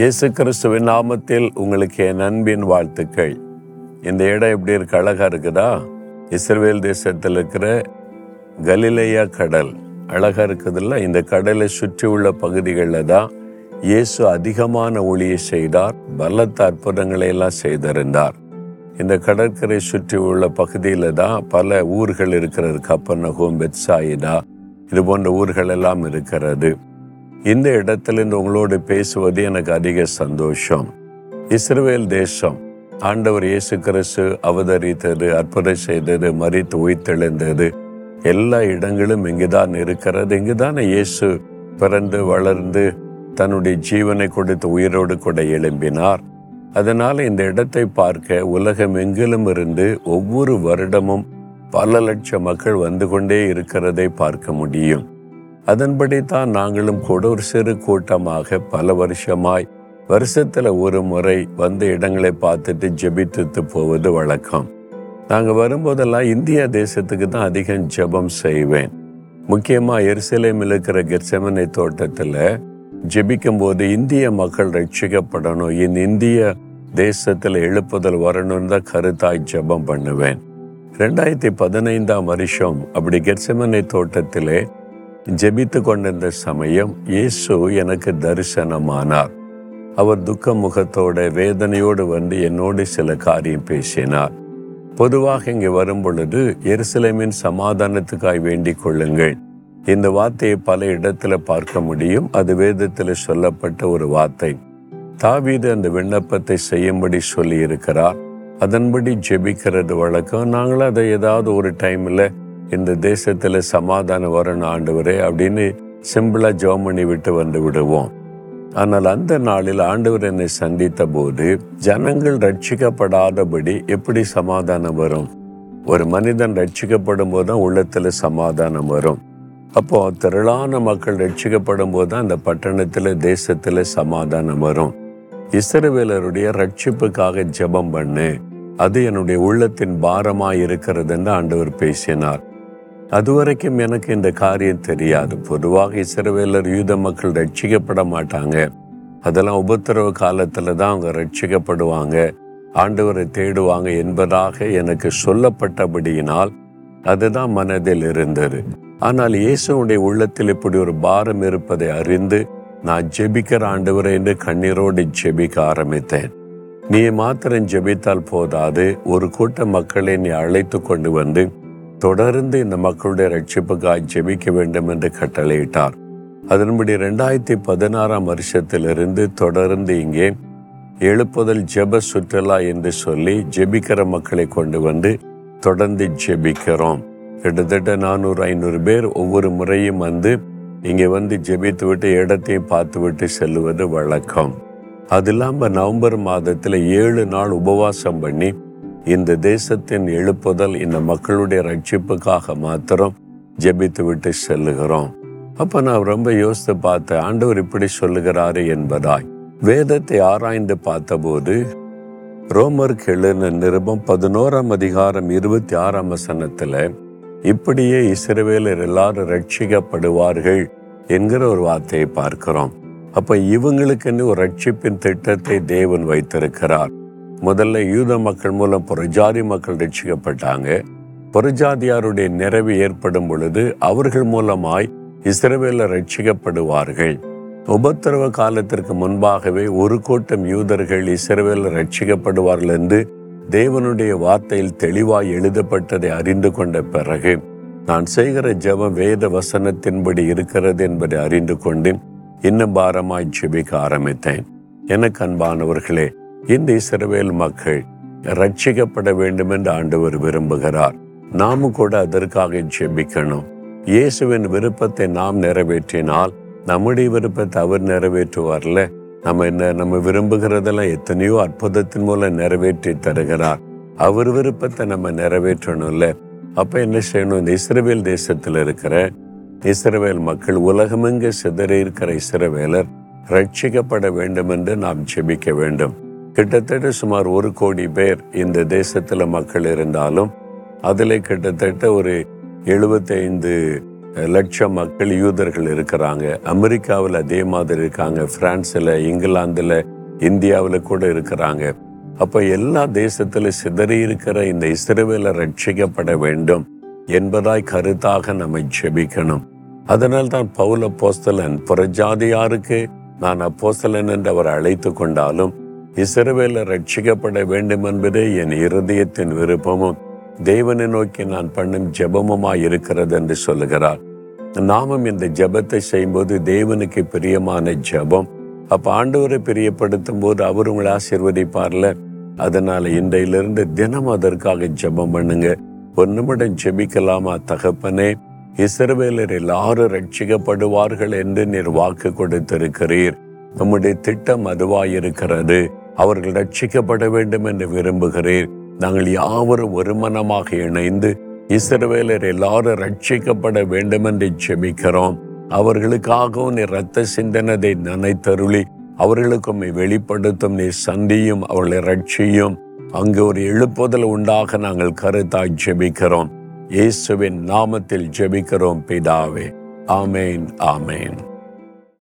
இயேசு கிறிஸ்துவின் நாமத்தில் உங்களுக்கு என் அன்பின் வாழ்த்துக்கள். இந்த இடம் எப்படி இருக்கு? அழகா இருக்குதா? இஸ்ரேல் தேசத்தில் இருக்கிற கலிலேயா கடல். அழகா இருக்குதுல்ல? இந்த கடலை சுற்றி உள்ள பகுதிகளில் தான் இயேசு அதிகமான ஒளியை செய்தார் பலத்த அற்புதங்களை எல்லாம் செய்திருந்தார். இந்த கடற்கரை சுற்றி உள்ள பகுதியில் தான் பல ஊர்கள் இருக்கிறது. கப்பர்நகோம் பெட்சாயிதா இது போன்ற ஊர்கள் எல்லாம் இருக்கிறது. இந்த இடத்திலிருந்து உங்களோடு பேசுவது எனக்கு அதிக சந்தோஷம். இஸ்ரேல் தேசம் ஆண்டவர் இயேசு கிறிஸ்து அவதரித்தது அற்புதம் செய்தது மறித்து உயிர்த்தெழுந்தது எல்லா இடங்களும் இங்குதான் இருக்கிறது. இங்குதானே இயேசு பிறந்து வளர்ந்து தன்னுடைய ஜீவனை கொடுத்து உயிரோடு கூட எழும்பினார். அதனால இந்த இடத்தை பார்க்க உலகம் எங்கிலும் இருந்து ஒவ்வொரு வருடமும் பல லட்சம் மக்கள் வந்து கொண்டே இருக்கிறதை பார்க்க முடியும். அதன்படி தான் நாங்களும் கூட ஒரு சிறு கூட்டமாக பல வருஷமாய் வருஷத்துல ஒரு முறை வந்த இடங்களை பார்த்துட்டு ஜெபித்துட்டு போவது வழக்கம். நாங்கள் வரும்போதெல்லாம் இந்தியா தேசத்துக்கு தான் அதிகம் ஜெபம் செய்வேன். முக்கியமாக எருசலேம் இருக்கிற கெர்சமனை தோட்டத்தில் ஜெபிக்கும் போது இந்திய மக்கள் ரட்சிக்கப்படணும் இந்த இந்திய தேசத்தில் எழுப்புதல் வரணும்னு தான் கருத்தாய் ஜெபம் பண்ணுவேன். ரெண்டாயிரத்தி பதினைந்தாம் வருஷம் அப்படி கெர்சமனை தோட்டத்திலே ஜெபித்து கொண்டிருந்த சமயம் இயேசு எனக்கு தரிசனமானார். அவர் துக்க முகத்தோட வேதனையோடு வந்து என்னோடு சில காரியம் பேசினார். பொதுவாக இங்கே வரும் பொழுது எருசலேமின் சமாதானத்துக்காய் வேண்டிக் கொள்ளுங்கள். இந்த வார்த்தையை பல இடத்துல பார்க்க முடியும். அது வேதத்தில் சொல்லப்பட்ட ஒரு வார்த்தை. தாவீது அந்த விண்ணப்பத்தை செய்யும்படி சொல்லி இருக்கிறார் அதன்படி ஜெபிக்கிறது வழக்கம். நாங்களும் அதை ஏதாவது ஒரு டைம்ல இந்த தேசத்துல சமாதானம் வரணும் ஆண்டவரே அப்படின்னு சிம்பிளா ஜெபம் பண்ணி விட்டு வந்து விடுவோம். ஆனால் அந்த நாளில் ஆண்டவர் என்னை சந்தித்த போது ஜனங்கள் ரட்சிக்கப்படாதபடி எப்படி சமாதானம் வரும்? ஒரு மனிதன் ரட்சிக்கப்படும் போது தான் உள்ளத்துல சமாதானம் வரும். அப்போ திரளான மக்கள் ரட்சிக்கப்படும் போது தான் அந்த பட்டணத்துல தேசத்துல சமாதானம் வரும். இஸ்ரவேலருடைய ரட்சிப்புக்காக ஜெபம் பண்ணு அது என்னுடைய உள்ளத்தின் பாரமாய் இருக்கிறதுன்னு ஆண்டவர் பேசினார். அதுவரைக்கும் எனக்கு இந்த காரியம் தெரியாது. பொதுவாக இசைவேலர் யூத மக்கள் ரட்சிக்கப்பட மாட்டாங்க. அதெல்லாம் உபத்திரவ காலத்துல தான் அவங்க ரட்சிக்கப்படுவாங்க. ஆண்டவரை தேடுவாங்க என்பதாக எனக்கு சொல்லப்பட்டபடியினால் அதுதான் மனதில் இருந்தது. ஆனால் இயேசுடைய உள்ளத்தில் இப்படி ஒரு பாரம் இருப்பதை அறிந்து நான் ஜெபிக்கிற ஆண்டவரை என்று கண்ணீரோடு ஜெபிக்க ஆரம்பித்தேன். நீ மாத்திரம் ஜெபித்தால் போதாது. ஒரு கூட்ட மக்களை நீ அழைத்து கொண்டு வந்து தொடர்ந்து இந்த மக்களுடைய ரட்சிப்புக்காய் ஜெபிக்க வேண்டும் என்று கட்டளையிட்டார். அதன்படி ரெண்டாயிரத்தி பதினாறாம் வருஷத்திலிருந்து தொடர்ந்து இங்கே எழுப்புதல் ஜெப சுற்றுலா என்று சொல்லி ஜெபிக்கிற மக்களை கொண்டு வந்து தொடர்ந்து ஜெபிக்கிறோம். கிட்டத்தட்ட நானூறு ஐநூறு பேர் ஒவ்வொரு முறையும் வந்து இங்கே வந்து ஜெபித்து விட்டு இடத்தையும் பார்த்து விட்டு செல்லுவது வழக்கம். அது இல்லாமல் நவம்பர் மாதத்தில் ஏழு நாள் உபவாசம் பண்ணி இந்த தேசத்தின் எழுப்புதல் இந்த மக்களுடைய ரட்சிப்புக்காக மாத்திரம் ஜெபித்து விட்டு செல்லுகிறோம். அப்ப நான் ரொம்ப யோசித்து பார்த்தேன் ஆண்டவர் இப்படி சொல்லுகிறாரு என்பதாய் வேதத்தை ஆராய்ந்து பார்த்தபோது ரோமருக்கு எழுதின நிருபம் பதினோராம் அதிகாரம் இருபத்தி ஆறாம் வசனத்துல இப்படியே இஸ்ரவேலர் எல்லாரும் ரட்சிக்கப்படுவார்கள் என்கிற ஒரு வார்த்தையை பார்க்கிறோம். அப்ப இவங்களுக்குன்னு ஒரு ரட்சிப்பின் திட்டத்தை தேவன் வைத்திருக்கிறார். முதல்ல யூத மக்கள் மூலம் புறஜாதி மக்கள் ரட்சிக்கப்பட்டாங்க. புறஜாதியாருடைய நிறைவு ஏற்படும் பொழுது அவர்கள் மூலமாய் இஸ்ரேவேல ரட்சிக்கப்படுவார்கள். உபத்திரவ காலத்திற்கு முன்பாகவே ஒரு கூட்டம் யூதர்கள் இஸ்ரேவேல ரட்சிக்கப்படுவார்கள் என்று தேவனுடைய வார்த்தையில் தெளிவாய் எழுதப்பட்டதை அறிந்து கொண்ட பிறகு நான் செய்கிற ஜபம் வேத வசனத்தின்படி இருக்கிறது என்பதை அறிந்து கொண்டு இன்னும் பாரமாய் ஜெபிக்க ஆரம்பித்தேன். எனக்கு அன்பானவர்களே இந்த இஸ்ரவேல் மக்கள் ரட்சிக்கப்பட வேண்டும் என்று ஆண்டவர் விரும்புகிறார்? நாமும் கூட அதற்காக ஜெபிக்கணும். இயேசுவின் விருப்பத்தை நாம் நிறைவேற்றினால் நம்முடைய விருப்பத்தை அவர் நிறைவேற்றுவார்ல? நம்ம என்ன நம்ம விரும்புகிறதெல்லாம் எத்தனையோ அற்புதத்தின் மூலம் நிறைவேற்றி தருகிறார். அவர் விருப்பத்தை நம்ம நிறைவேற்றணும்ல? அப்ப என்ன செய்யணும்? இந்த இஸ்ரவேல் தேசத்தில் இருக்கிற இஸ்ரவேல் மக்கள் உலகமெங்கு சிதறி இருக்கிற இஸ்ரவேலர் ரட்சிக்கப்பட வேண்டும் என்று நாம் ஜெபிக்க வேண்டும். கிட்டத்தட்ட சுமார் ஒரு கோடி பேர் இந்த தேசத்துல மக்கள் இருந்தாலும் அதில் கிட்டத்தட்ட ஒரு எழுபத்தைந்து லட்சம் மக்கள் யூதர்கள் இருக்கிறாங்க. அமெரிக்காவில் அதே மாதிரி இருக்காங்க. பிரான்ஸில் இங்கிலாந்தில் இந்தியாவில் கூட இருக்கிறாங்க. அப்போ எல்லா தேசத்தில் சிதறி இருக்கிற இந்த இஸ்ரவேலை ரட்சிக்கப்பட வேண்டும் என்பதாய் கருத்தாக நம்மை ஜெபிக்கணும். அதனால் தான் பவுல போஸ்தலன் புறஜாதியாருக்கு நான் அப்போஸ்தலன் என்று அவர் அழைத்து கொண்டாலும் இஸ்ரவேல ரட்சிக்கப்பட வேண்டும் என்பதே என் இருதயத்தின் விருப்பமும். தேவனை நோக்கி நான் பண்ணும் ஜெபமுமாய் இருக்கிறது என்று சொல்லுகிறார். நாமும் இந்த ஜெபத்தை செய்யும்போது தேவனுக்கு பிரியமான ஜெபம். அப்ப ஆண்டவரை பிரியப்படுத்தும் போது அவர் உங்களை ஆசீர்வதிப்பார்ல. அதனால இன்றையிலிருந்து தினம் அதற்காக ஜெபம் பண்ணுங்க. ஒரு நிமிடம் ஜெபிக்கலாமா தகப்பனே? இஸ்ரவேலர் எல்லாரும் ரட்சிக்கப்படுவார்கள் என்று நீர் வாக்கு கொடுத்திருக்கிறீர். நம்முடைய திட்டம் அதுவாயிருக்கிறது. அவர்கள் ரட்சிக்கப்பட வேண்டும் என்று விரும்புகிறீர் நாங்கள் யாவரும் ஒருமனமாக இணைந்து இஸ்ரவேலர் எல்லாரும் ரட்சிக்கப்பட வேண்டும் என்று செமிக்கிறோம் அவர்களுக்காகவும் நீ ரத்த சிந்தனதை நினைத்தருளி அவர்களுக்கும் வெளிப்படுத்தும் நீ சந்தியும் அவர்களை ரட்சியும். அங்கு ஒரு எழுப்புதல் உண்டாக நாங்கள் கருத்தாய் ஜெபிக்கிறோம். இயேசுவின் நாமத்தில் ஜெபிக்கிறோம் பிதாவே. ஆமேன் ஆமேன்.